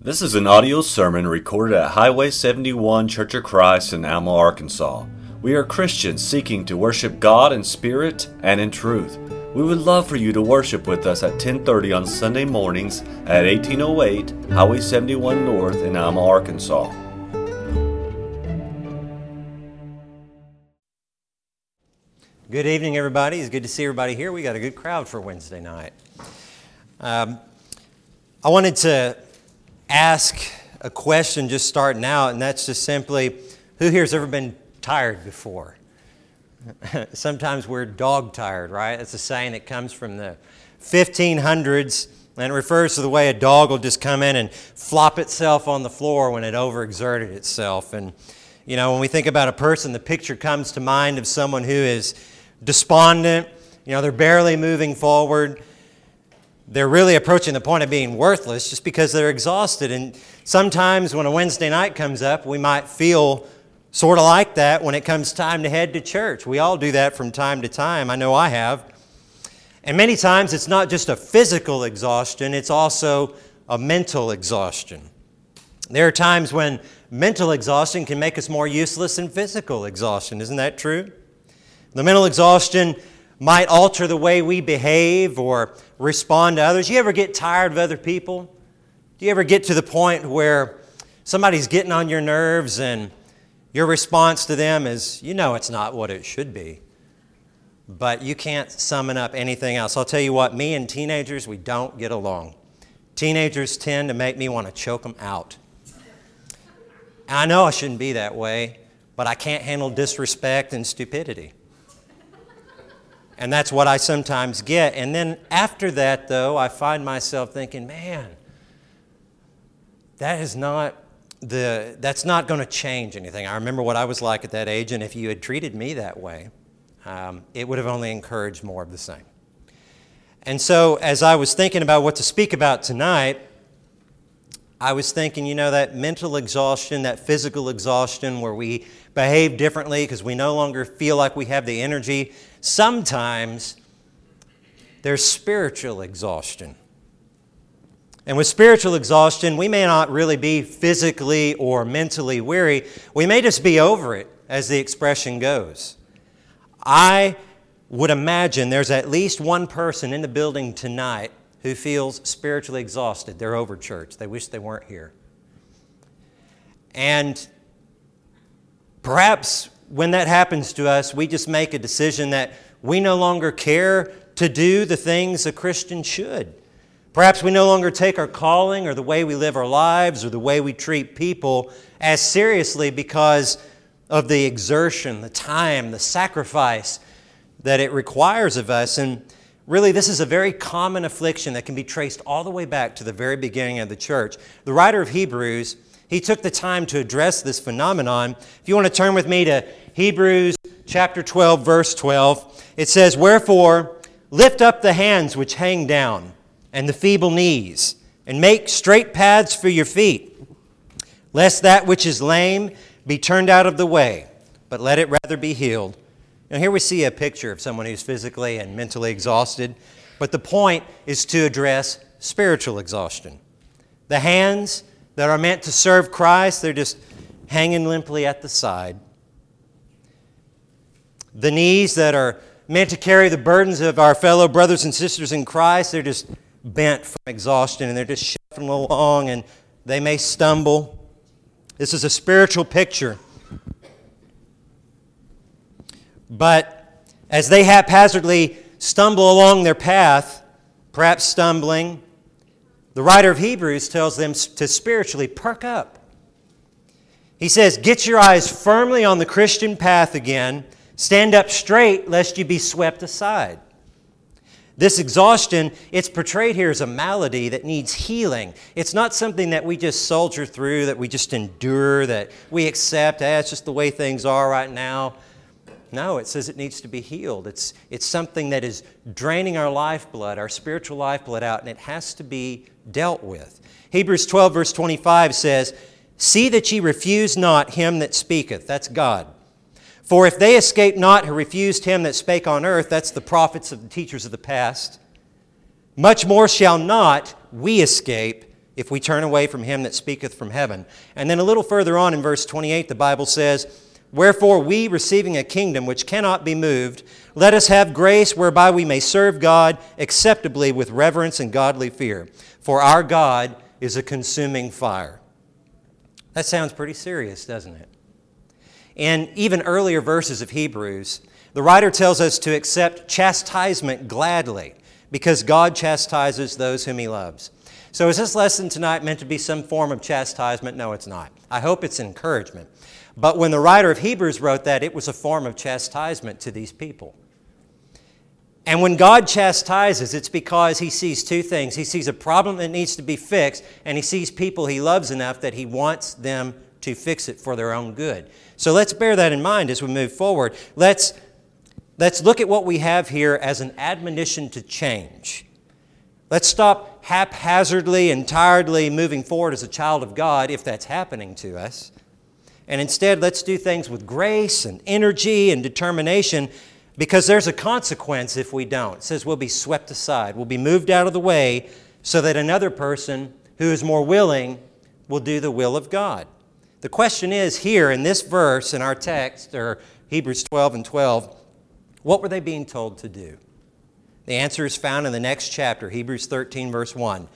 This is an audio sermon recorded at Highway 71 Church of Christ in Alma, Arkansas. We are Christians seeking to worship God in spirit and in truth. We would love for you to worship with us at 10:30 on Sunday mornings at 1808 Highway 71 North in Alma, Arkansas. Good evening, everybody. It's good to see everybody here. We got a good crowd for Wednesday night. Um, I wanted to ask a question just starting out, and that's just simply who here has ever been tired before? Sometimes we're dog tired, right? It's a saying that comes from the 1500s and it refers to the way a dog will just come in and flop itself on the floor when it overexerted itself. And, you know, when we think about a person, the picture comes to mind of someone who is despondent. You know, they're barely moving forward. They're really approaching the point of being worthless just because they're exhausted. And sometimes when a Wednesday night comes up, we might feel sort of like that when it comes time to head to church. We all do that from time to time. I know I have. And many times it's not just a physical exhaustion, it's also a mental exhaustion. There are times when mental exhaustion can make us more useless than physical exhaustion. Isn't that true? The mental exhaustion might alter the way we behave or respond to others. You ever get tired of other people? Do you ever get to the point where somebody's getting on your nerves and your response to them is, you know, it's not what it should be? but you can't summon up anything else. I'll tell you what, me and teenagers, we don't get along. Teenagers tend to make me want to choke them out. I know I shouldn't be that way, but I can't handle disrespect and stupidity. And that's what I sometimes get. And then after that, though, I find myself thinking, man, that is not the, that's not going to change anything. I remember what I was like at that age, and if you had treated me that way, um, it would have only encouraged more of the same. And so, as I was thinking about what to speak about tonight, I was thinking, you know, that mental exhaustion, that physical exhaustion where we behave differently because we no longer feel like we have the energy. Sometimes there's spiritual exhaustion. And with spiritual exhaustion, we may not really be physically or mentally weary. We may just be over it, as the expression goes. I would imagine there's at least one person in the building tonight who feels spiritually exhausted. They're over church. They wish they weren't here. And perhaps when that happens to us, we just make a decision that we no longer care to do the things a Christian should. Perhaps we no longer take our calling or the way we live our lives or the way we treat people as seriously because of the exertion, the time, the sacrifice that it requires of us. And really, this is a very common affliction that can be traced all the way back to the very beginning of the church. The writer of Hebrews, he took the time to address this phenomenon. If you want to turn with me to Hebrews chapter 12, verse 12, it says, Wherefore, lift up the hands which hang down, and the feeble knees, and make straight paths for your feet, lest that which is lame be turned out of the way, but let it rather be healed. Now, here we see a picture of someone who's physically and mentally exhausted, but the point is to address spiritual exhaustion. The hands that are meant to serve Christ, they're just hanging limply at the side. The knees that are meant to carry the burdens of our fellow brothers and sisters in Christ, they're just bent from exhaustion and they're just shuffling along and they may stumble. This is a spiritual picture. But as they haphazardly stumble along their path, perhaps stumbling, the writer of Hebrews tells them to spiritually perk up. He says, Get your eyes firmly on the Christian path again. Stand up straight, lest you be swept aside. This exhaustion, it's portrayed here as a malady that needs healing. It's not something that we just soldier through, that we just endure, that we accept, eh, it's just the way things are right now. No, it says it needs to be healed. It's, it's something that is draining our lifeblood, our spiritual lifeblood out, and it has to be dealt with. Hebrews 12, verse 25 says, See that ye refuse not him that speaketh. That's God. For if they escape not who refused him that spake on earth, that's the prophets of the teachers of the past, much more shall not we escape if we turn away from him that speaketh from heaven. And then a little further on in verse 28, the Bible says, Wherefore we, receiving a kingdom which cannot be moved, let us have grace whereby we may serve God acceptably with reverence and godly fear. For our God is a consuming fire. That sounds pretty serious, doesn't it? In even earlier verses of Hebrews, the writer tells us to accept chastisement gladly because God chastises those whom he loves. So, is this lesson tonight meant to be some form of chastisement? No, it's not. I hope it's encouragement. But when the writer of Hebrews wrote that, it was a form of chastisement to these people. And when God chastises, it's because he sees two things. He sees a problem that needs to be fixed, and he sees people he loves enough that he wants them to fix it for their own good. So let's bear that in mind as we move forward. Let's, let's look at what we have here as an admonition to change. Let's stop haphazardly and tiredly moving forward as a child of God if that's happening to us. And instead, let's do things with grace and energy and determination because there's a consequence if we don't. It says we'll be swept aside, we'll be moved out of the way so that another person who is more willing will do the will of God. The question is here in this verse in our text, or Hebrews 12 and 12, what were they being told to do? The answer is found in the next chapter, Hebrews 13, verse 1.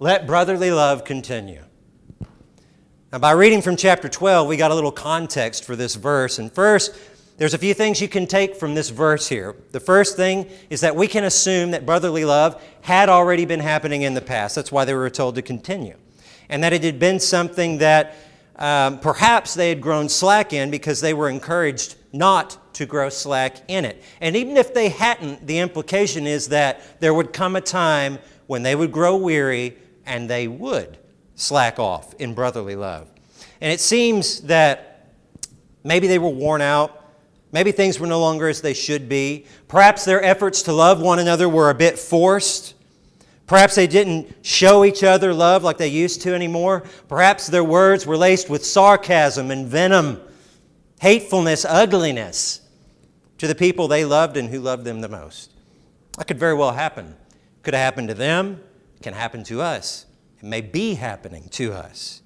Let brotherly love continue. Now, by reading from chapter 12, we got a little context for this verse. And first, there's a few things you can take from this verse here. The first thing is that we can assume that brotherly love had already been happening in the past. That's why they were told to continue. And that it had been something that um, perhaps they had grown slack in because they were encouraged not to grow slack in it. And even if they hadn't, the implication is that there would come a time when they would grow weary and they would slack off in brotherly love. And it seems that maybe they were worn out. Maybe things were no longer as they should be. Perhaps their efforts to love one another were a bit forced. Perhaps they didn't show each other love like they used to anymore. Perhaps their words were laced with sarcasm and venom, hatefulness, ugliness to the people they loved and who loved them the most. That could very well happen. Could have happened to them, can happen to us may be happening to us.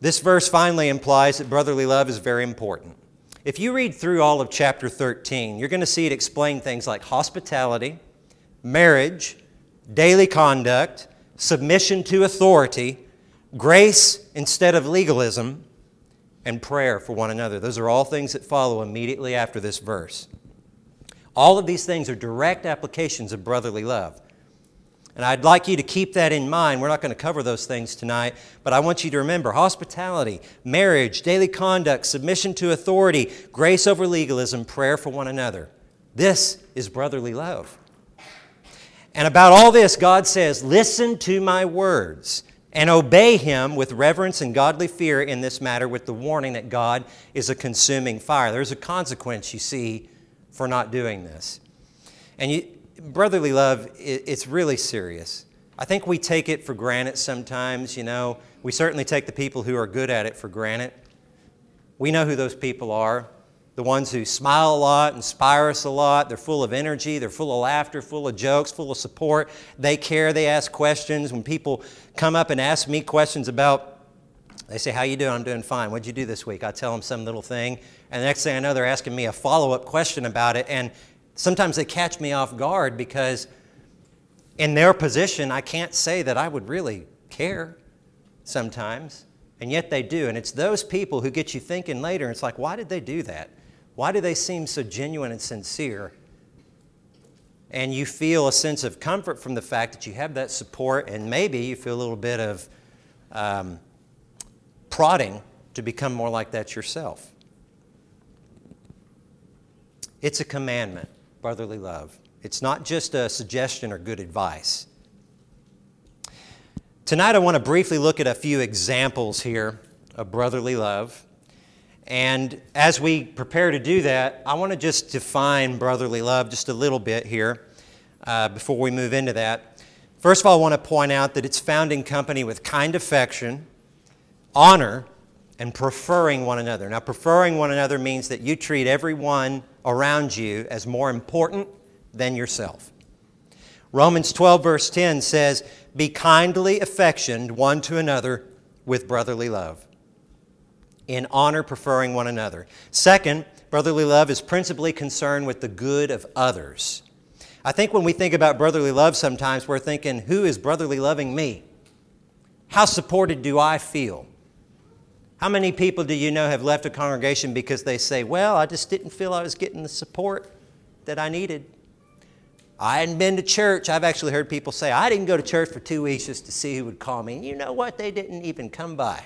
This verse finally implies that brotherly love is very important. If you read through all of chapter 13, you're going to see it explain things like hospitality, marriage, daily conduct, submission to authority, grace instead of legalism, and prayer for one another. Those are all things that follow immediately after this verse. All of these things are direct applications of brotherly love. And I'd like you to keep that in mind. We're not going to cover those things tonight, but I want you to remember hospitality, marriage, daily conduct, submission to authority, grace over legalism, prayer for one another. This is brotherly love. And about all this, God says, Listen to my words and obey him with reverence and godly fear in this matter, with the warning that God is a consuming fire. There's a consequence, you see, for not doing this. And you, brotherly love, it, it's really serious. I think we take it for granted sometimes, you know. We certainly take the people who are good at it for granted. We know who those people are the ones who smile a lot, inspire us a lot. They're full of energy, they're full of laughter, full of jokes, full of support. They care, they ask questions. When people come up and ask me questions about they say, How you doing? I'm doing fine. What'd you do this week? I tell them some little thing. And the next thing I know, they're asking me a follow up question about it. And sometimes they catch me off guard because in their position, I can't say that I would really care sometimes. And yet they do. And it's those people who get you thinking later. It's like, why did they do that? Why do they seem so genuine and sincere? And you feel a sense of comfort from the fact that you have that support, and maybe you feel a little bit of um, prodding to become more like that yourself. It's a commandment, brotherly love. It's not just a suggestion or good advice. Tonight, I want to briefly look at a few examples here of brotherly love. And as we prepare to do that, I want to just define brotherly love just a little bit here uh, before we move into that. First of all, I want to point out that it's found in company with kind affection honor and preferring one another. Now, preferring one another means that you treat everyone around you as more important than yourself. Romans 12, verse 10 says, Be kindly affectioned one to another with brotherly love, in honor preferring one another. Second, brotherly love is principally concerned with the good of others. I think when we think about brotherly love, sometimes we're thinking, Who is brotherly loving me? How supported do I feel? How many people do you know have left a congregation because they say, Well, I just didn't feel I was getting the support that I needed? I hadn't been to church. I've actually heard people say, I didn't go to church for two weeks just to see who would call me. And you know what? They didn't even come by.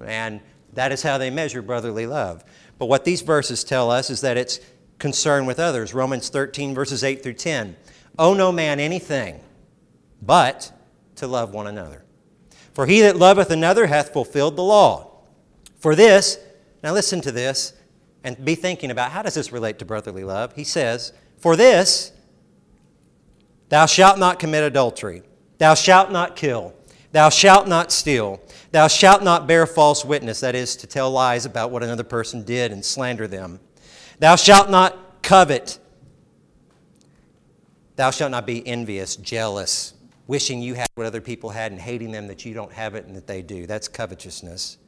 And that is how they measure brotherly love. But what these verses tell us is that it's concern with others. Romans 13, verses 8 through 10. Owe no man anything but to love one another. For he that loveth another hath fulfilled the law. For this, now listen to this and be thinking about how does this relate to brotherly love? He says, For this, thou shalt not commit adultery, thou shalt not kill, thou shalt not steal, thou shalt not bear false witness, that is, to tell lies about what another person did and slander them. Thou shalt not covet, thou shalt not be envious, jealous wishing you had what other people had and hating them that you don't have it and that they do. That's covetousness.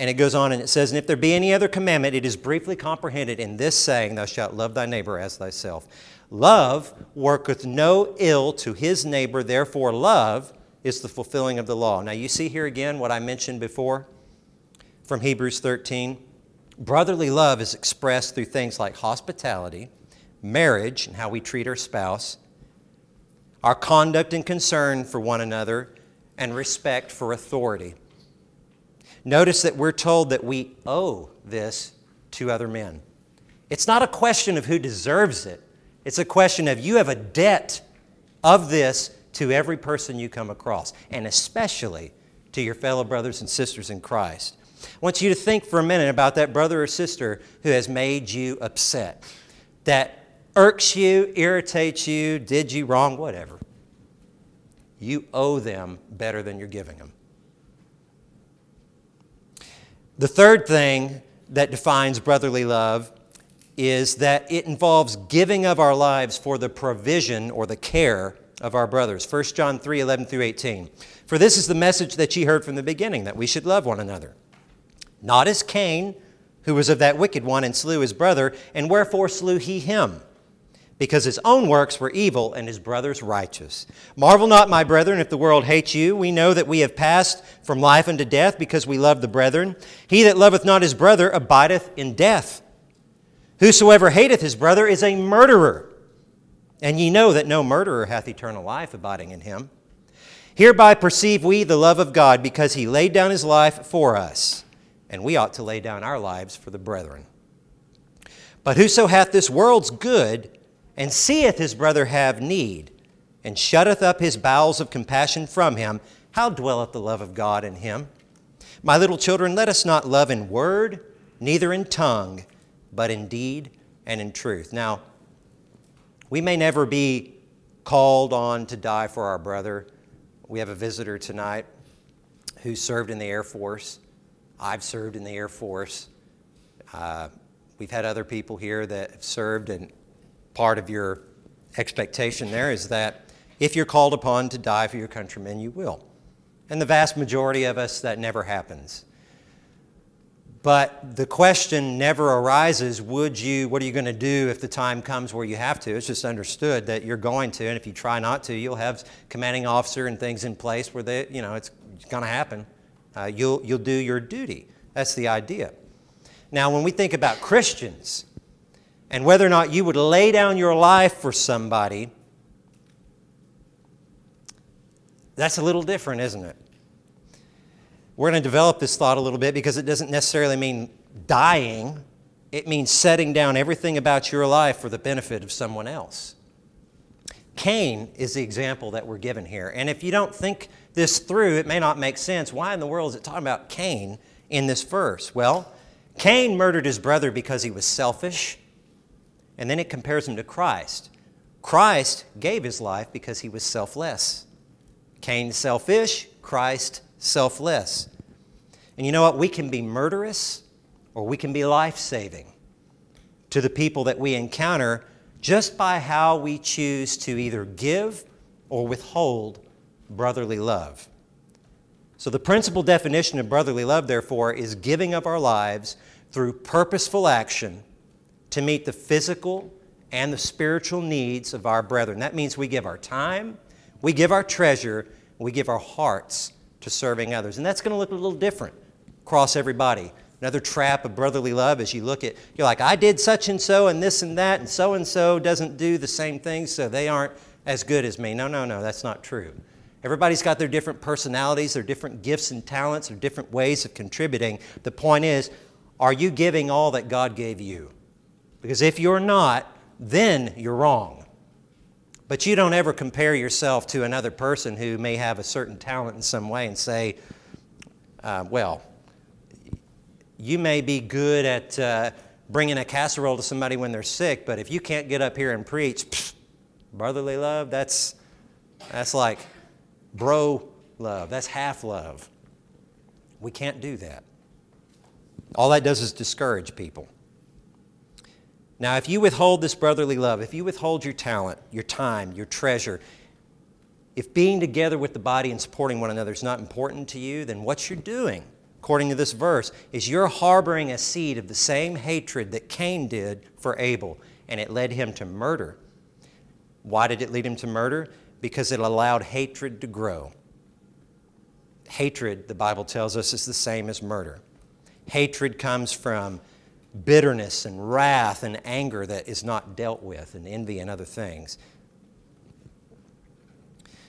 And it goes on and it says, And if there be any other commandment, it is briefly comprehended in this saying, Thou shalt love thy neighbor as thyself. Love worketh no ill to his neighbor, therefore, love is the fulfilling of the law. Now, you see here again what I mentioned before from Hebrews 13. Brotherly love is expressed through things like hospitality, marriage, and how we treat our spouse, our conduct and concern for one another, and respect for authority. Notice that we're told that we owe this to other men. It's not a question of who deserves it, it's a question of you have a debt of this to every person you come across, and especially to your fellow brothers and sisters in Christ. I want you to think for a minute about that brother or sister who has made you upset, that irks you, irritates you, did you wrong, whatever. You owe them better than you're giving them. The third thing that defines brotherly love is that it involves giving of our lives for the provision or the care of our brothers. 1 John 3 11 through 18. For this is the message that ye heard from the beginning, that we should love one another. Not as Cain, who was of that wicked one and slew his brother, and wherefore slew he him? Because his own works were evil and his brother's righteous. Marvel not, my brethren, if the world hates you. We know that we have passed from life unto death because we love the brethren. He that loveth not his brother abideth in death. Whosoever hateth his brother is a murderer. And ye know that no murderer hath eternal life abiding in him. Hereby perceive we the love of God, because he laid down his life for us, and we ought to lay down our lives for the brethren. But whoso hath this world's good, and seeth his brother have need, and shutteth up his bowels of compassion from him, how dwelleth the love of God in him? My little children, let us not love in word, neither in tongue, but in deed and in truth. Now, we may never be called on to die for our brother. We have a visitor tonight who served in the Air Force. I've served in the Air Force. Uh, we've had other people here that have served, and part of your expectation there is that if you're called upon to die for your countrymen, you will. And the vast majority of us, that never happens. But the question never arises would you, what are you going to do if the time comes where you have to? It's just understood that you're going to, and if you try not to, you'll have commanding officer and things in place where they, you know, it's, going to happen. Uh, you'll, you'll do your duty. That's the idea. Now, when we think about Christians, and whether or not you would lay down your life for somebody, that's a little different, isn't it? We're going to develop this thought a little bit because it doesn't necessarily mean dying, it means setting down everything about your life for the benefit of someone else. Cain is the example that we're given here. And if you don't think this through, it may not make sense. Why in the world is it talking about Cain in this verse? Well, Cain murdered his brother because he was selfish and then it compares him to Christ. Christ gave his life because he was selfless. Cain selfish, Christ selfless. And you know what? We can be murderous or we can be life saving to the people that we encounter just by how we choose to either give or withhold brotherly love. So, the principal definition of brotherly love, therefore, is giving of our lives through purposeful action to meet the physical and the spiritual needs of our brethren. That means we give our time, we give our treasure, we give our hearts to serving others. And that's going to look a little different across everybody. Another trap of brotherly love is you look at, you're like, I did such and so and this and that, and so and so doesn't do the same thing, so they aren't as good as me. No, no, no, that's not true. Everybody's got their different personalities, their different gifts and talents, their different ways of contributing. The point is, are you giving all that God gave you? Because if you're not, then you're wrong. But you don't ever compare yourself to another person who may have a certain talent in some way and say, uh, well, you may be good at uh, bringing a casserole to somebody when they're sick, but if you can't get up here and preach, pfft, brotherly love, that's, that's like bro love. That's half love. We can't do that. All that does is discourage people. Now, if you withhold this brotherly love, if you withhold your talent, your time, your treasure, if being together with the body and supporting one another is not important to you, then what you're doing, according to this verse, is you're harboring a seed of the same hatred that Cain did for Abel, and it led him to murder. Why did it lead him to murder? because it allowed hatred to grow. Hatred, the Bible tells us, is the same as murder. Hatred comes from bitterness and wrath and anger that is not dealt with, and envy and other things.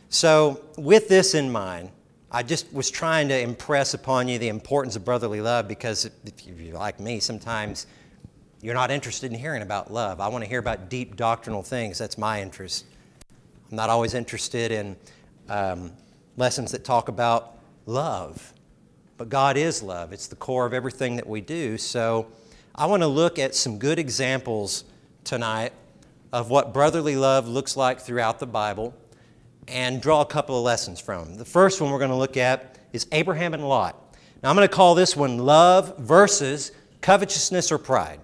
So, with this in mind, I just was trying to impress upon you the importance of brotherly love because if you're like me, sometimes you're not interested in hearing about love. I want to hear about deep doctrinal things. That's my interest. I'm not always interested in um, lessons that talk about love, but God is love. It's the core of everything that we do. So I want to look at some good examples tonight of what brotherly love looks like throughout the Bible and draw a couple of lessons from. The first one we're going to look at is Abraham and Lot. Now I'm going to call this one love versus covetousness or pride.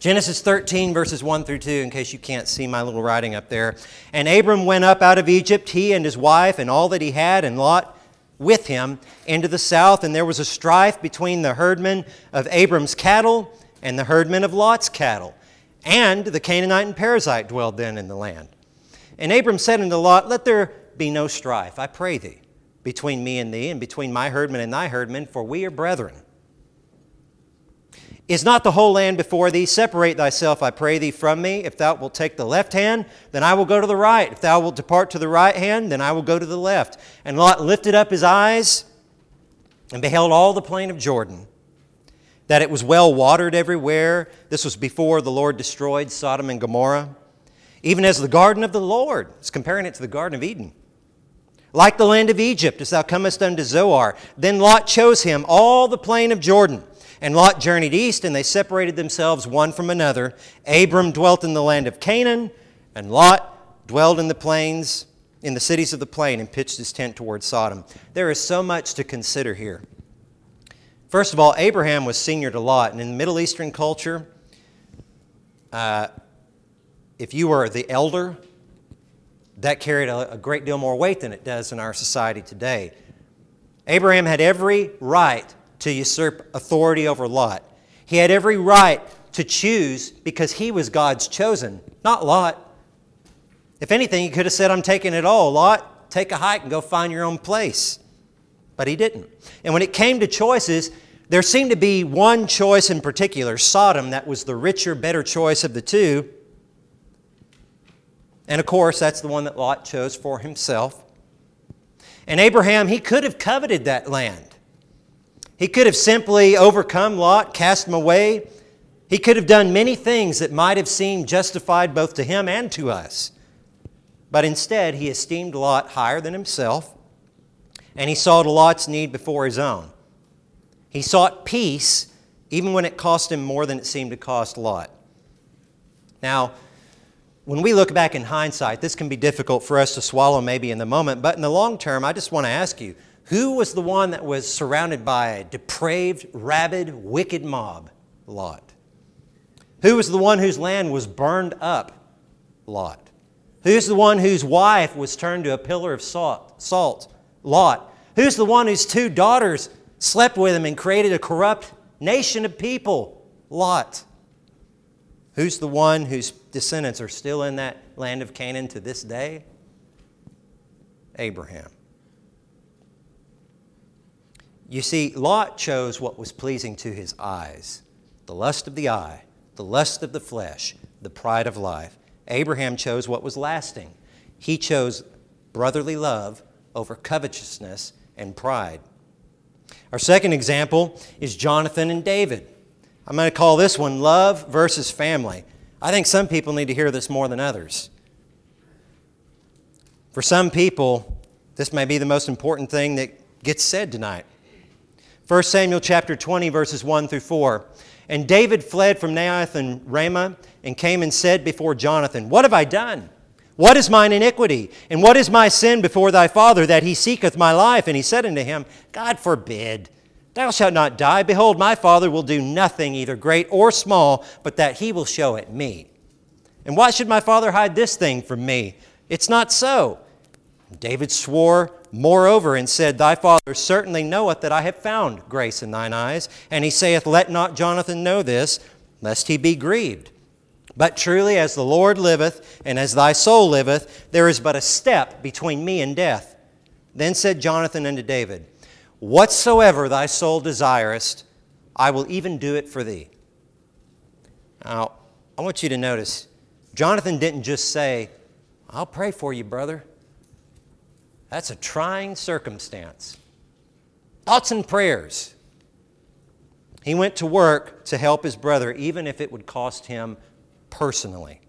Genesis 13, verses 1 through 2, in case you can't see my little writing up there. And Abram went up out of Egypt, he and his wife, and all that he had, and Lot with him, into the south. And there was a strife between the herdmen of Abram's cattle and the herdmen of Lot's cattle. And the Canaanite and Perizzite dwelled then in the land. And Abram said unto Lot, Let there be no strife, I pray thee, between me and thee, and between my herdmen and thy herdmen, for we are brethren. Is not the whole land before thee? Separate thyself, I pray thee, from me. If thou wilt take the left hand, then I will go to the right. If thou wilt depart to the right hand, then I will go to the left. And Lot lifted up his eyes and beheld all the plain of Jordan, that it was well watered everywhere. This was before the Lord destroyed Sodom and Gomorrah. Even as the garden of the Lord. It's comparing it to the Garden of Eden. Like the land of Egypt, as thou comest unto Zoar. Then Lot chose him all the plain of Jordan and Lot journeyed east, and they separated themselves one from another. Abram dwelt in the land of Canaan, and Lot dwelled in the plains, in the cities of the plain, and pitched his tent toward Sodom. There is so much to consider here. First of all, Abraham was senior to Lot, and in Middle Eastern culture, uh, if you were the elder, that carried a, a great deal more weight than it does in our society today. Abraham had every right to usurp authority over Lot. He had every right to choose because he was God's chosen, not Lot. If anything, he could have said, I'm taking it all. Lot, take a hike and go find your own place. But he didn't. And when it came to choices, there seemed to be one choice in particular Sodom, that was the richer, better choice of the two. And of course, that's the one that Lot chose for himself. And Abraham, he could have coveted that land. He could have simply overcome Lot, cast him away. He could have done many things that might have seemed justified both to him and to us. But instead, he esteemed Lot higher than himself, and he saw Lot's need before his own. He sought peace even when it cost him more than it seemed to cost Lot. Now, when we look back in hindsight, this can be difficult for us to swallow maybe in the moment, but in the long term, I just want to ask you who was the one that was surrounded by a depraved, rabid, wicked mob? Lot. Who was the one whose land was burned up Lot. Who's the one whose wife was turned to a pillar of salt? salt? Lot. Who's the one whose two daughters slept with him and created a corrupt nation of people? Lot. Who's the one whose descendants are still in that land of Canaan to this day? Abraham. You see, Lot chose what was pleasing to his eyes the lust of the eye, the lust of the flesh, the pride of life. Abraham chose what was lasting. He chose brotherly love over covetousness and pride. Our second example is Jonathan and David. I'm going to call this one love versus family. I think some people need to hear this more than others. For some people, this may be the most important thing that gets said tonight. 1 Samuel chapter 20, verses 1 through 4. And David fled from Naioth and Ramah and came and said before Jonathan, What have I done? What is mine iniquity? And what is my sin before thy father that he seeketh my life? And he said unto him, God forbid. Thou shalt not die. Behold, my father will do nothing, either great or small, but that he will show it me. And why should my father hide this thing from me? It's not so. David swore moreover and said, Thy father certainly knoweth that I have found grace in thine eyes. And he saith, Let not Jonathan know this, lest he be grieved. But truly, as the Lord liveth, and as thy soul liveth, there is but a step between me and death. Then said Jonathan unto David, Whatsoever thy soul desirest, I will even do it for thee. Now, I want you to notice, Jonathan didn't just say, I'll pray for you, brother. That's a trying circumstance. Thoughts and prayers. He went to work to help his brother, even if it would cost him personally.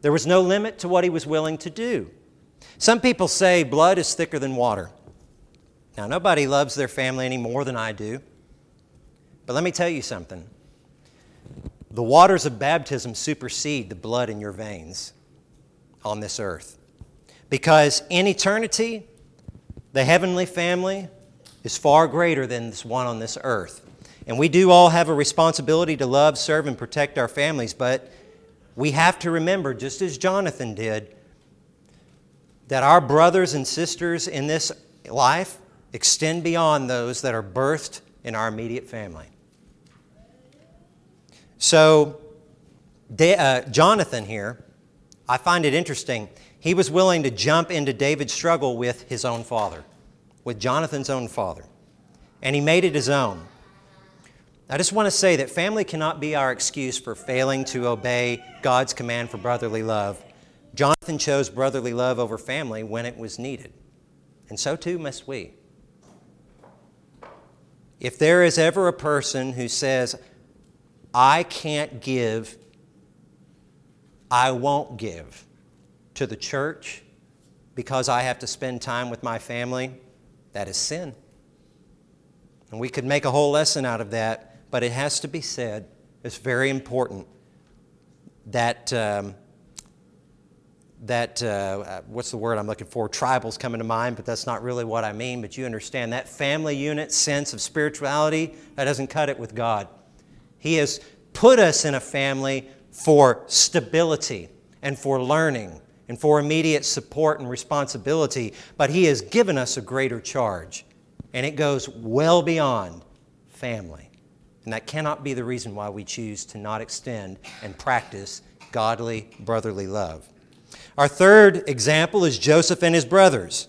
There was no limit to what he was willing to do. Some people say blood is thicker than water. Now, nobody loves their family any more than I do. But let me tell you something the waters of baptism supersede the blood in your veins on this earth. Because in eternity, the heavenly family is far greater than this one on this earth. And we do all have a responsibility to love, serve, and protect our families, but we have to remember, just as Jonathan did, that our brothers and sisters in this life extend beyond those that are birthed in our immediate family. So, uh, Jonathan here, I find it interesting. He was willing to jump into David's struggle with his own father, with Jonathan's own father, and he made it his own. I just want to say that family cannot be our excuse for failing to obey God's command for brotherly love. Jonathan chose brotherly love over family when it was needed, and so too must we. If there is ever a person who says, I can't give, I won't give to the church because I have to spend time with my family, that is sin. And we could make a whole lesson out of that, but it has to be said. It's very important that um, that, uh, uh, what's the word I'm looking for? Tribal's coming to mind, but that's not really what I mean. But you understand that family unit sense of spirituality, that doesn't cut it with God. He has put us in a family for stability and for learning and for immediate support and responsibility, but He has given us a greater charge. And it goes well beyond family. And that cannot be the reason why we choose to not extend and practice godly brotherly love. Our third example is Joseph and his brothers.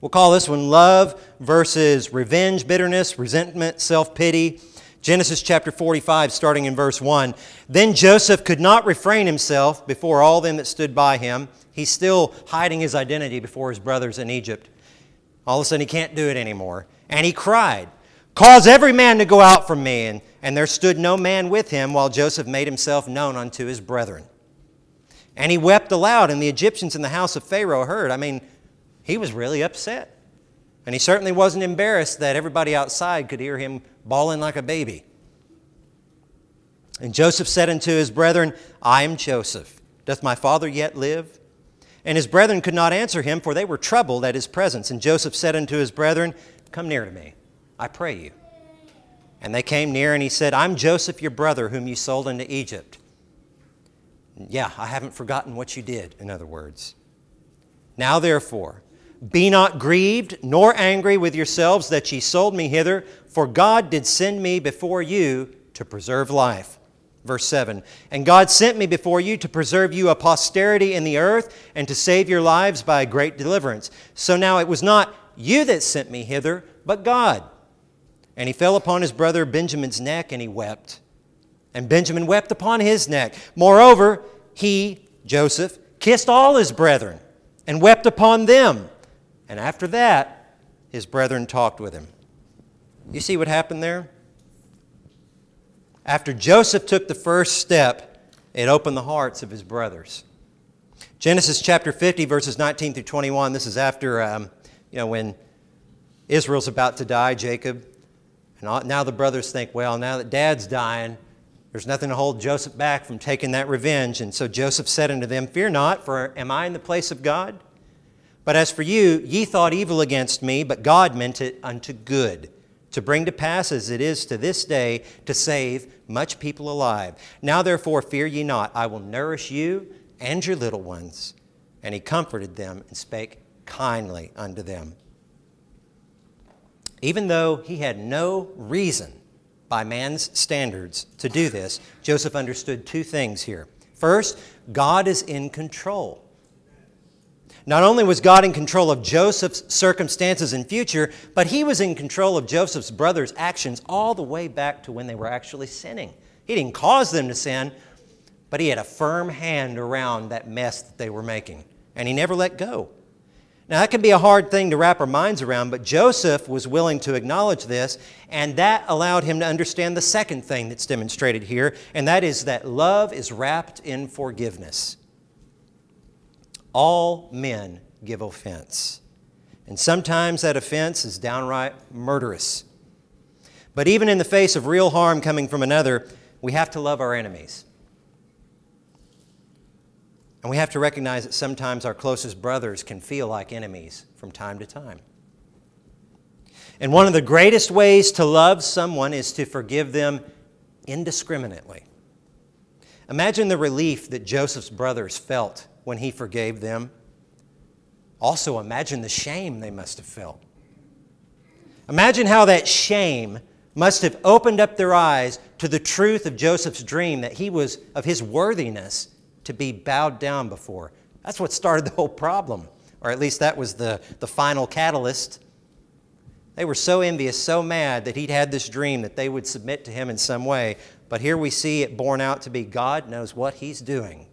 We'll call this one love versus revenge, bitterness, resentment, self pity. Genesis chapter 45, starting in verse 1. Then Joseph could not refrain himself before all them that stood by him. He's still hiding his identity before his brothers in Egypt. All of a sudden, he can't do it anymore. And he cried, Cause every man to go out from me. And, and there stood no man with him while Joseph made himself known unto his brethren. And he wept aloud, and the Egyptians in the house of Pharaoh heard. I mean, he was really upset. And he certainly wasn't embarrassed that everybody outside could hear him bawling like a baby. And Joseph said unto his brethren, I am Joseph. Doth my father yet live? And his brethren could not answer him, for they were troubled at his presence. And Joseph said unto his brethren, Come near to me, I pray you. And they came near, and he said, I'm Joseph your brother, whom you sold into Egypt. Yeah, I haven't forgotten what you did, in other words. Now, therefore, be not grieved nor angry with yourselves that ye sold me hither, for God did send me before you to preserve life. Verse 7 And God sent me before you to preserve you a posterity in the earth and to save your lives by a great deliverance. So now it was not you that sent me hither, but God. And he fell upon his brother Benjamin's neck and he wept. And Benjamin wept upon his neck. Moreover, he, Joseph, kissed all his brethren and wept upon them. And after that, his brethren talked with him. You see what happened there? After Joseph took the first step, it opened the hearts of his brothers. Genesis chapter 50, verses 19 through 21. This is after, um, you know, when Israel's about to die, Jacob. And now the brothers think, well, now that dad's dying, there's nothing to hold Joseph back from taking that revenge. And so Joseph said unto them, Fear not, for am I in the place of God? But as for you, ye thought evil against me, but God meant it unto good, to bring to pass as it is to this day, to save much people alive. Now therefore fear ye not, I will nourish you and your little ones. And he comforted them and spake kindly unto them. Even though he had no reason by man's standards to do this, Joseph understood two things here. First, God is in control. Not only was God in control of Joseph's circumstances and future, but he was in control of Joseph's brothers' actions all the way back to when they were actually sinning. He didn't cause them to sin, but he had a firm hand around that mess that they were making, and he never let go. Now, that can be a hard thing to wrap our minds around, but Joseph was willing to acknowledge this, and that allowed him to understand the second thing that's demonstrated here, and that is that love is wrapped in forgiveness. All men give offense. And sometimes that offense is downright murderous. But even in the face of real harm coming from another, we have to love our enemies. And we have to recognize that sometimes our closest brothers can feel like enemies from time to time. And one of the greatest ways to love someone is to forgive them indiscriminately. Imagine the relief that Joseph's brothers felt when he forgave them. Also, imagine the shame they must have felt. Imagine how that shame must have opened up their eyes to the truth of Joseph's dream that he was of his worthiness to be bowed down before. That's what started the whole problem, or at least that was the, the final catalyst. They were so envious, so mad that he'd had this dream that they would submit to him in some way. But here we see it borne out to be God knows what he's doing.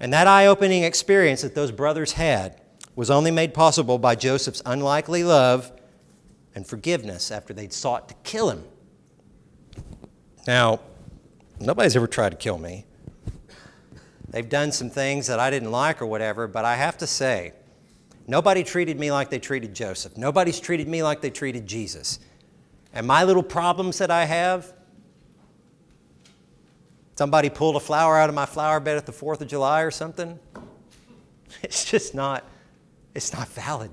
And that eye opening experience that those brothers had was only made possible by Joseph's unlikely love and forgiveness after they'd sought to kill him. Now, nobody's ever tried to kill me. They've done some things that I didn't like or whatever, but I have to say, nobody treated me like they treated Joseph. Nobody's treated me like they treated Jesus. And my little problems that I have, somebody pulled a flower out of my flower bed at the 4th of July or something. It's just not, it's not valid.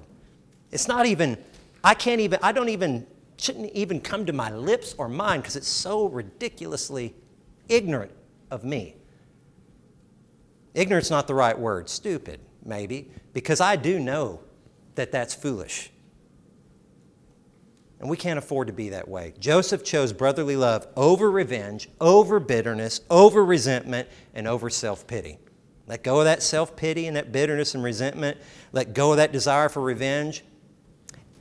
It's not even, I can't even, I don't even, shouldn't even come to my lips or mind because it's so ridiculously ignorant of me. Ignorant's not the right word, stupid, maybe, because I do know that that's foolish. And we can't afford to be that way. Joseph chose brotherly love over revenge, over bitterness, over resentment, and over self pity. Let go of that self pity and that bitterness and resentment. Let go of that desire for revenge,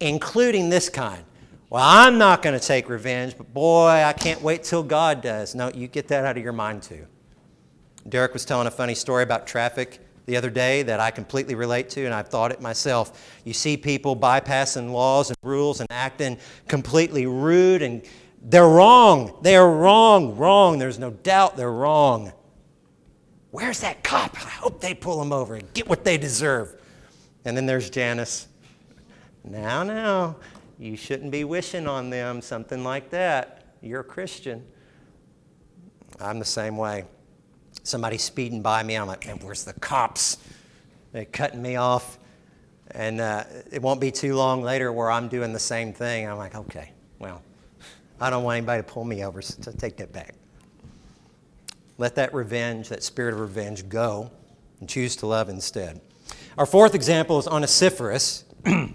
including this kind. Well, I'm not going to take revenge, but boy, I can't wait till God does. No, you get that out of your mind too. Derek was telling a funny story about traffic the other day that I completely relate to, and I've thought it myself. You see people bypassing laws and rules and acting completely rude, and they're wrong. They are wrong, wrong. There's no doubt they're wrong. Where's that cop? I hope they pull him over and get what they deserve. And then there's Janice. Now, now, you shouldn't be wishing on them something like that. You're a Christian. I'm the same way somebody speeding by me. I'm like, man, where's the cops? They're cutting me off. And uh, it won't be too long later where I'm doing the same thing. I'm like, okay, well, I don't want anybody to pull me over, so take that back. Let that revenge, that spirit of revenge, go and choose to love instead. Our fourth example is Onesiphorus. and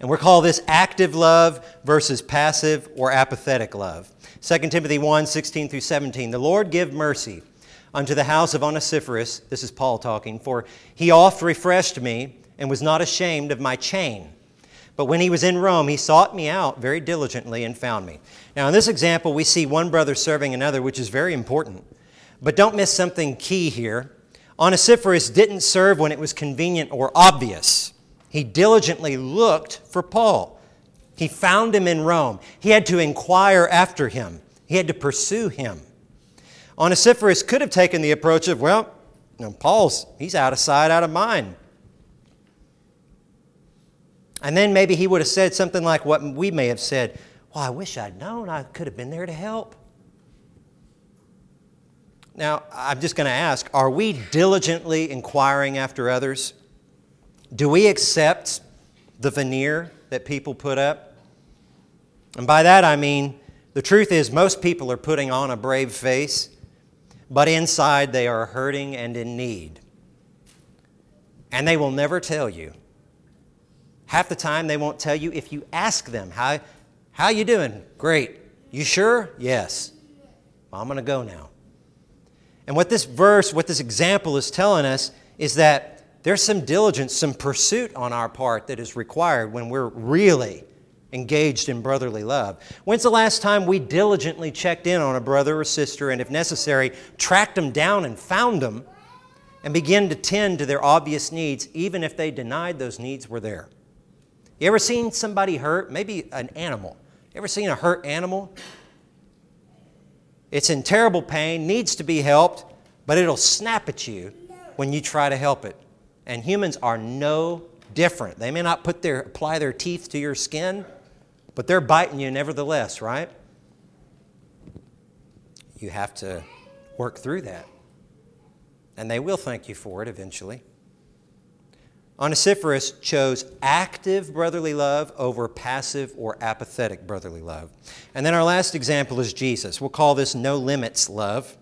we call this active love versus passive or apathetic love. 2 Timothy 1 16 through 17. The Lord give mercy unto the house of Onesiphorus. This is Paul talking. For he oft refreshed me and was not ashamed of my chain. But when he was in Rome, he sought me out very diligently and found me. Now, in this example, we see one brother serving another, which is very important. But don't miss something key here. Onesiphorus didn't serve when it was convenient or obvious. He diligently looked for Paul. He found him in Rome. He had to inquire after him, he had to pursue him. Onesiphorus could have taken the approach of, well, you know, Paul's, he's out of sight, out of mind. And then maybe he would have said something like what we may have said Well, I wish I'd known. I could have been there to help. Now, I'm just going to ask are we diligently inquiring after others? Do we accept the veneer that people put up? And by that I mean, the truth is, most people are putting on a brave face, but inside they are hurting and in need. And they will never tell you. Half the time they won't tell you if you ask them, how, how you doing? Great. You sure? Yes. Well, I'm going to go now. And what this verse, what this example is telling us is that there's some diligence, some pursuit on our part that is required when we're really engaged in brotherly love. When's the last time we diligently checked in on a brother or sister and, if necessary, tracked them down and found them and began to tend to their obvious needs, even if they denied those needs were there? You ever seen somebody hurt? Maybe an animal. You ever seen a hurt animal? It's in terrible pain, needs to be helped, but it'll snap at you when you try to help it. And humans are no different. They may not put their, apply their teeth to your skin, but they're biting you nevertheless, right? You have to work through that. And they will thank you for it eventually. Onesiphorus chose active brotherly love over passive or apathetic brotherly love. And then our last example is Jesus. We'll call this no limits love.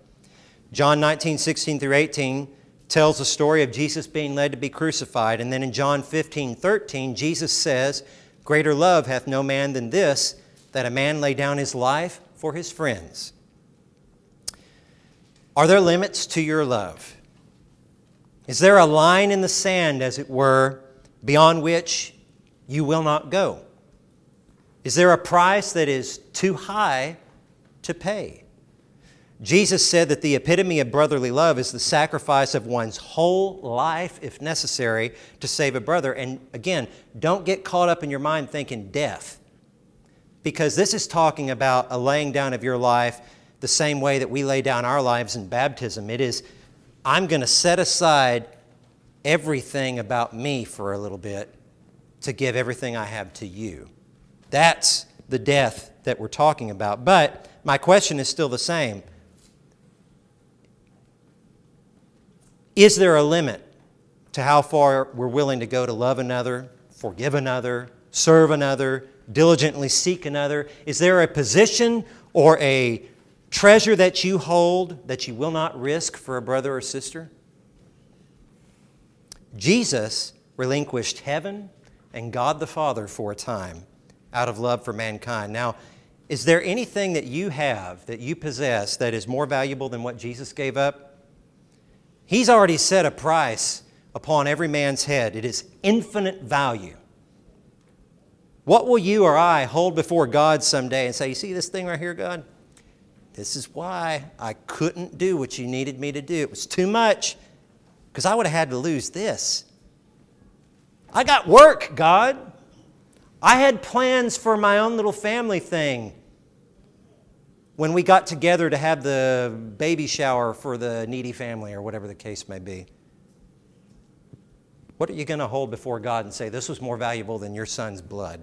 John 19, 16 through 18 tells the story of Jesus being led to be crucified. And then in John 15, 13, Jesus says, Greater love hath no man than this, that a man lay down his life for his friends. Are there limits to your love? Is there a line in the sand, as it were, beyond which you will not go? Is there a price that is too high to pay? Jesus said that the epitome of brotherly love is the sacrifice of one's whole life, if necessary, to save a brother. And again, don't get caught up in your mind thinking death, because this is talking about a laying down of your life the same way that we lay down our lives in baptism. It is I'm going to set aside everything about me for a little bit to give everything I have to you. That's the death that we're talking about. But my question is still the same Is there a limit to how far we're willing to go to love another, forgive another, serve another, diligently seek another? Is there a position or a treasure that you hold that you will not risk for a brother or sister? Jesus relinquished heaven and God the Father for a time out of love for mankind. Now, is there anything that you have, that you possess, that is more valuable than what Jesus gave up? He's already set a price upon every man's head. It is infinite value. What will you or I hold before God someday and say, You see this thing right here, God? This is why I couldn't do what you needed me to do. It was too much because I would have had to lose this. I got work, God. I had plans for my own little family thing when we got together to have the baby shower for the needy family or whatever the case may be. What are you going to hold before God and say, This was more valuable than your son's blood?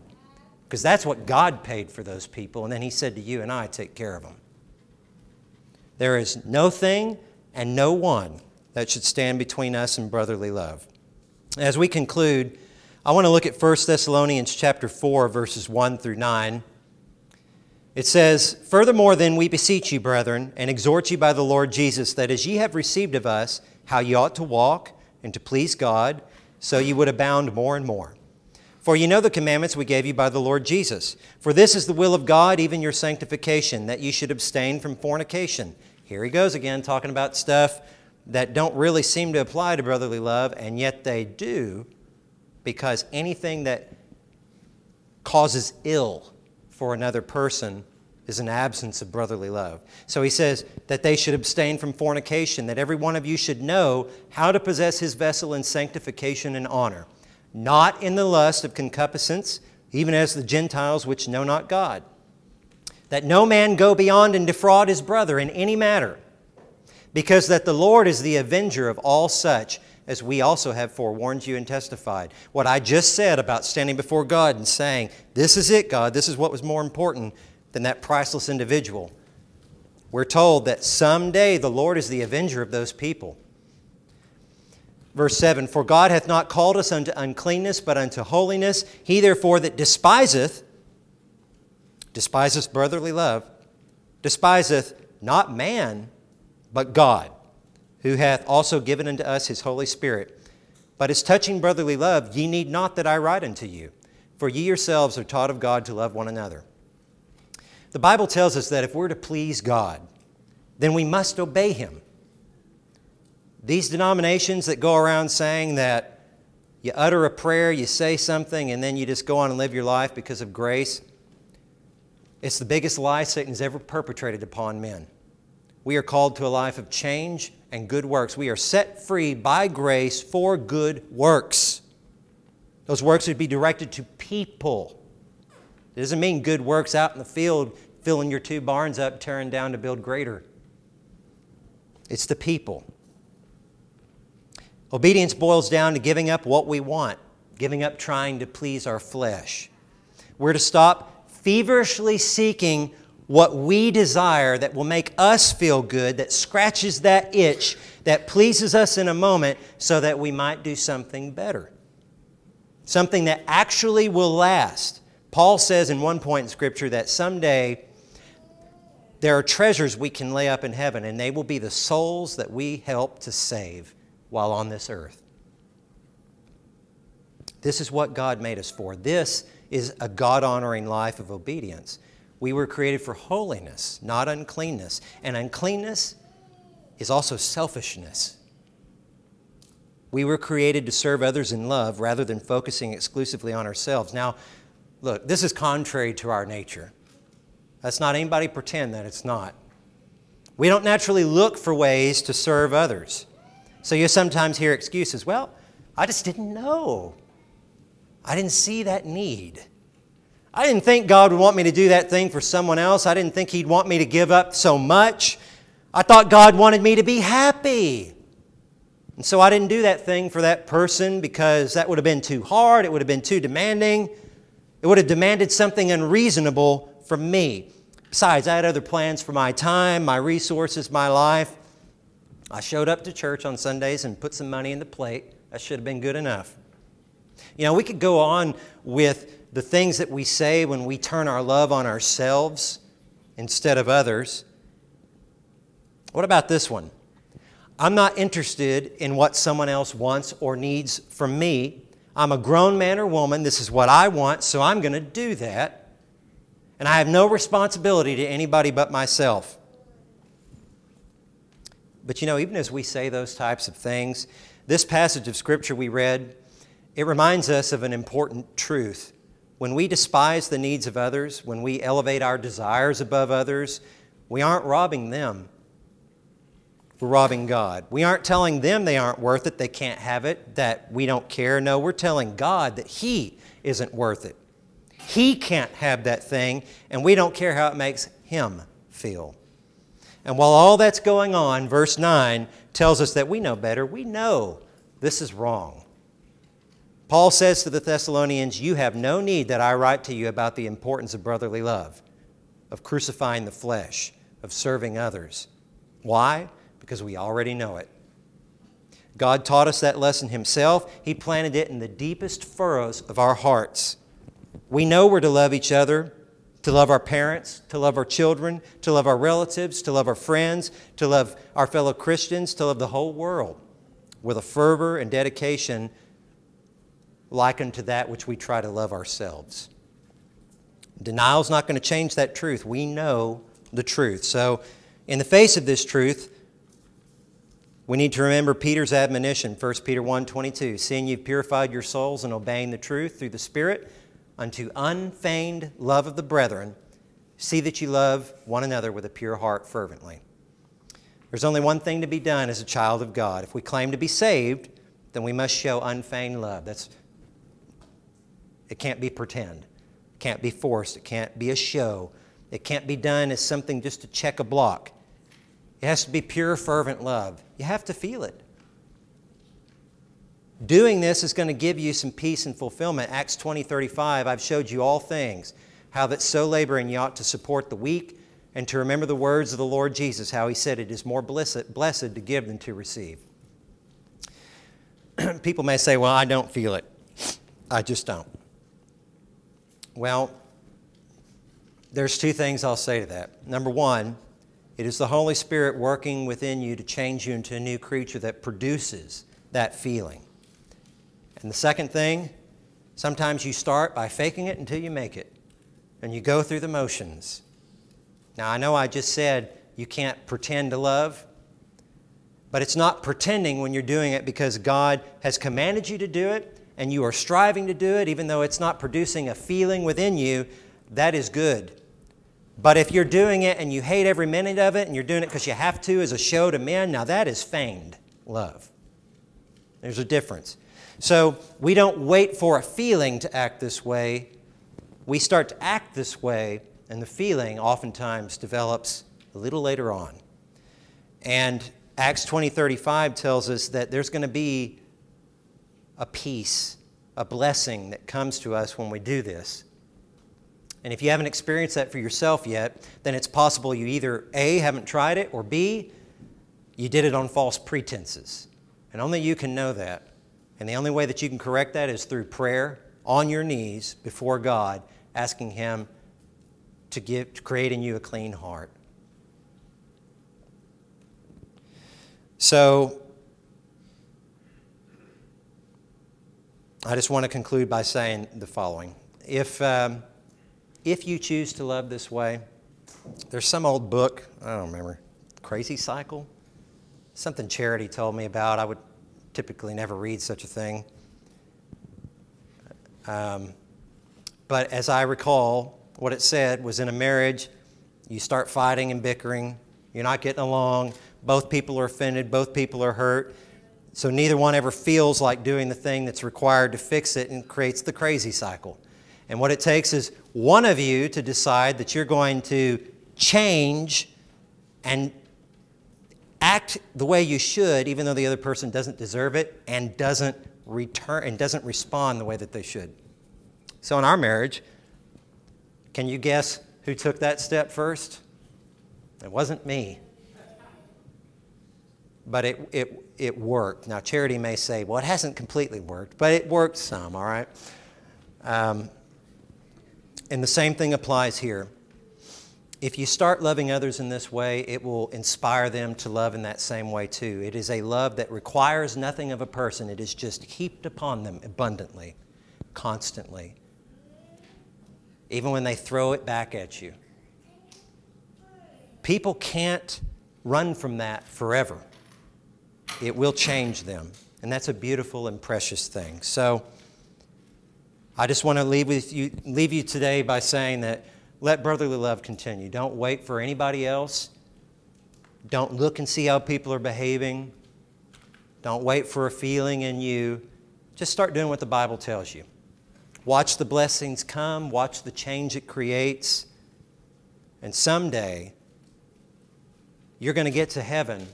Because that's what God paid for those people. And then He said to you and I, Take care of them. There is no thing and no one that should stand between us and brotherly love. As we conclude, I want to look at 1 Thessalonians chapter 4 verses 1 through 9. It says, Furthermore, then we beseech you, brethren, and exhort you by the Lord Jesus, that as ye have received of us how ye ought to walk and to please God, so ye would abound more and more. For ye know the commandments we gave you by the Lord Jesus. For this is the will of God, even your sanctification, that ye should abstain from fornication. Here he goes again, talking about stuff that don't really seem to apply to brotherly love, and yet they do, because anything that causes ill for another person is an absence of brotherly love. So he says that they should abstain from fornication, that every one of you should know how to possess his vessel in sanctification and honor, not in the lust of concupiscence, even as the Gentiles which know not God. That no man go beyond and defraud his brother in any matter, because that the Lord is the avenger of all such as we also have forewarned you and testified. What I just said about standing before God and saying, This is it, God, this is what was more important than that priceless individual. We're told that someday the Lord is the avenger of those people. Verse 7 For God hath not called us unto uncleanness, but unto holiness. He therefore that despiseth, despiseth brotherly love, despiseth not man, but God who hath also given unto us his Holy Spirit. But as touching brotherly love, ye need not that I write unto you, for ye yourselves are taught of God to love one another. The Bible tells us that if we're to please God, then we must obey him. These denominations that go around saying that you utter a prayer, you say something, and then you just go on and live your life because of grace, it's the biggest lie Satan has ever perpetrated upon men. We are called to a life of change and good works. We are set free by grace for good works. Those works would be directed to people. It doesn't mean good works out in the field, filling your two barns up, tearing down to build greater. It's the people. Obedience boils down to giving up what we want, giving up trying to please our flesh. We're to stop feverishly seeking what we desire that will make us feel good, that scratches that itch, that pleases us in a moment, so that we might do something better. Something that actually will last. Paul says in one point in Scripture that someday there are treasures we can lay up in heaven, and they will be the souls that we help to save while on this earth. This is what God made us for. This is a God honoring life of obedience. We were created for holiness, not uncleanness. And uncleanness is also selfishness. We were created to serve others in love rather than focusing exclusively on ourselves. Now, look, this is contrary to our nature. Let's not anybody pretend that it's not. We don't naturally look for ways to serve others. So you sometimes hear excuses. Well, I just didn't know. I didn't see that need. I didn't think God would want me to do that thing for someone else. I didn't think He'd want me to give up so much. I thought God wanted me to be happy. And so I didn't do that thing for that person because that would have been too hard. It would have been too demanding. It would have demanded something unreasonable from me. Besides, I had other plans for my time, my resources, my life. I showed up to church on Sundays and put some money in the plate. That should have been good enough. You know, we could go on with the things that we say when we turn our love on ourselves instead of others. What about this one? I'm not interested in what someone else wants or needs from me. I'm a grown man or woman. This is what I want, so I'm going to do that. And I have no responsibility to anybody but myself. But you know, even as we say those types of things, this passage of Scripture we read, it reminds us of an important truth. When we despise the needs of others, when we elevate our desires above others, we aren't robbing them. We're robbing God. We aren't telling them they aren't worth it, they can't have it, that we don't care. No, we're telling God that He isn't worth it. He can't have that thing, and we don't care how it makes Him feel. And while all that's going on, verse 9 tells us that we know better. We know this is wrong. Paul says to the Thessalonians, You have no need that I write to you about the importance of brotherly love, of crucifying the flesh, of serving others. Why? Because we already know it. God taught us that lesson Himself. He planted it in the deepest furrows of our hearts. We know we're to love each other, to to love our parents, to love our children, to love our relatives, to love our friends, to love our fellow Christians, to love the whole world with a fervor and dedication like unto that which we try to love ourselves. Denial is not going to change that truth. We know the truth. So, in the face of this truth, we need to remember Peter's admonition, 1 Peter 1 22. Seeing you've purified your souls in obeying the truth through the Spirit unto unfeigned love of the brethren, see that you love one another with a pure heart fervently. There's only one thing to be done as a child of God. If we claim to be saved, then we must show unfeigned love. That's it can't be pretend. It can't be forced. It can't be a show. It can't be done as something just to check a block. It has to be pure, fervent love. You have to feel it. Doing this is going to give you some peace and fulfillment. Acts 20 35, I've showed you all things, how that so laboring you ought to support the weak and to remember the words of the Lord Jesus, how he said, It is more blessed, blessed to give than to receive. People may say, Well, I don't feel it. I just don't. Well, there's two things I'll say to that. Number one, it is the Holy Spirit working within you to change you into a new creature that produces that feeling. And the second thing, sometimes you start by faking it until you make it, and you go through the motions. Now, I know I just said you can't pretend to love, but it's not pretending when you're doing it because God has commanded you to do it and you are striving to do it, even though it's not producing a feeling within you. That is good. But if you're doing it and you hate every minute of it and you're doing it because you have to as a show to men, now that is feigned love. There's a difference. So we don't wait for a feeling to act this way. We start to act this way, and the feeling oftentimes develops a little later on. And Acts 20:35 tells us that there's going to be a peace, a blessing that comes to us when we do this. And if you haven't experienced that for yourself yet, then it's possible you either A, haven't tried it, or B, you did it on false pretenses. And only you can know that. And the only way that you can correct that is through prayer on your knees before God, asking Him to, give, to create in you a clean heart. So, I just want to conclude by saying the following. If, um, if you choose to love this way, there's some old book, I don't remember, Crazy Cycle? Something Charity told me about. I would typically never read such a thing. Um, but as I recall, what it said was in a marriage, you start fighting and bickering, you're not getting along, both people are offended, both people are hurt. So neither one ever feels like doing the thing that's required to fix it and creates the crazy cycle. And what it takes is one of you to decide that you're going to change and act the way you should, even though the other person doesn't deserve it and doesn't return and doesn't respond the way that they should. So in our marriage, can you guess who took that step first? It wasn't me. But it, it, it worked. Now, Charity may say, well, it hasn't completely worked, but it worked some, all right? Um, and the same thing applies here if you start loving others in this way, it will inspire them to love in that same way too. It is a love that requires nothing of a person, it is just heaped upon them abundantly, constantly, even when they throw it back at you. People can't run from that forever, it will change them. And that's a beautiful and precious thing. So, I just want to leave, with you, leave you today by saying that let brotherly love continue. Don't wait for anybody else. Don't look and see how people are behaving. Don't wait for a feeling in you. Just start doing what the Bible tells you. Watch the blessings come, watch the change it creates. And someday, you're going to get to heaven.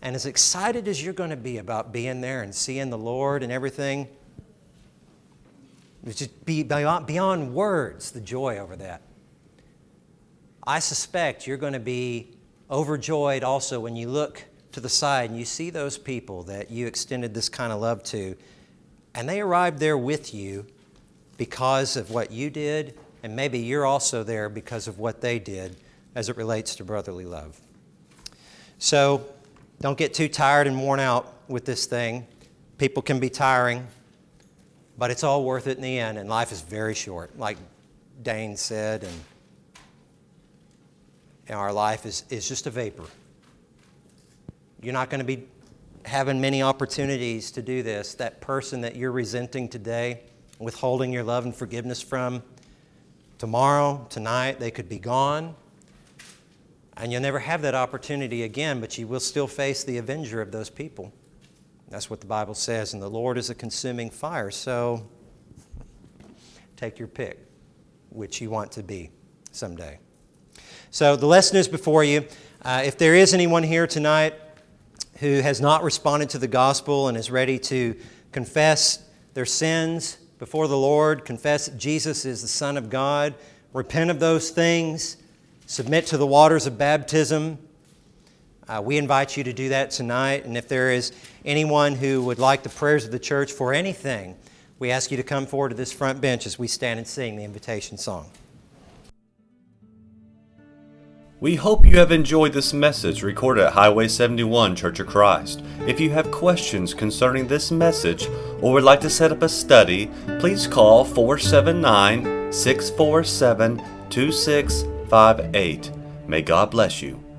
And as excited as you're going to be about being there and seeing the Lord and everything, just be beyond, beyond words the joy over that. I suspect you're going to be overjoyed also when you look to the side and you see those people that you extended this kind of love to, and they arrived there with you because of what you did and maybe you're also there because of what they did as it relates to brotherly love. So don't get too tired and worn out with this thing. People can be tiring, but it's all worth it in the end, and life is very short, like Dane said, and, and our life is, is just a vapor. You're not going to be having many opportunities to do this. That person that you're resenting today, withholding your love and forgiveness from, tomorrow, tonight, they could be gone. And you'll never have that opportunity again, but you will still face the avenger of those people. That's what the Bible says, and the Lord is a consuming fire. So take your pick, which you want to be someday. So the lesson is before you. Uh, if there is anyone here tonight who has not responded to the gospel and is ready to confess their sins before the Lord, confess that Jesus is the Son of God, repent of those things, submit to the waters of baptism. Uh, we invite you to do that tonight. And if there is anyone who would like the prayers of the church for anything, we ask you to come forward to this front bench as we stand and sing the invitation song. We hope you have enjoyed this message recorded at Highway 71 Church of Christ. If you have questions concerning this message or would like to set up a study, please call 479 647 2658. May God bless you.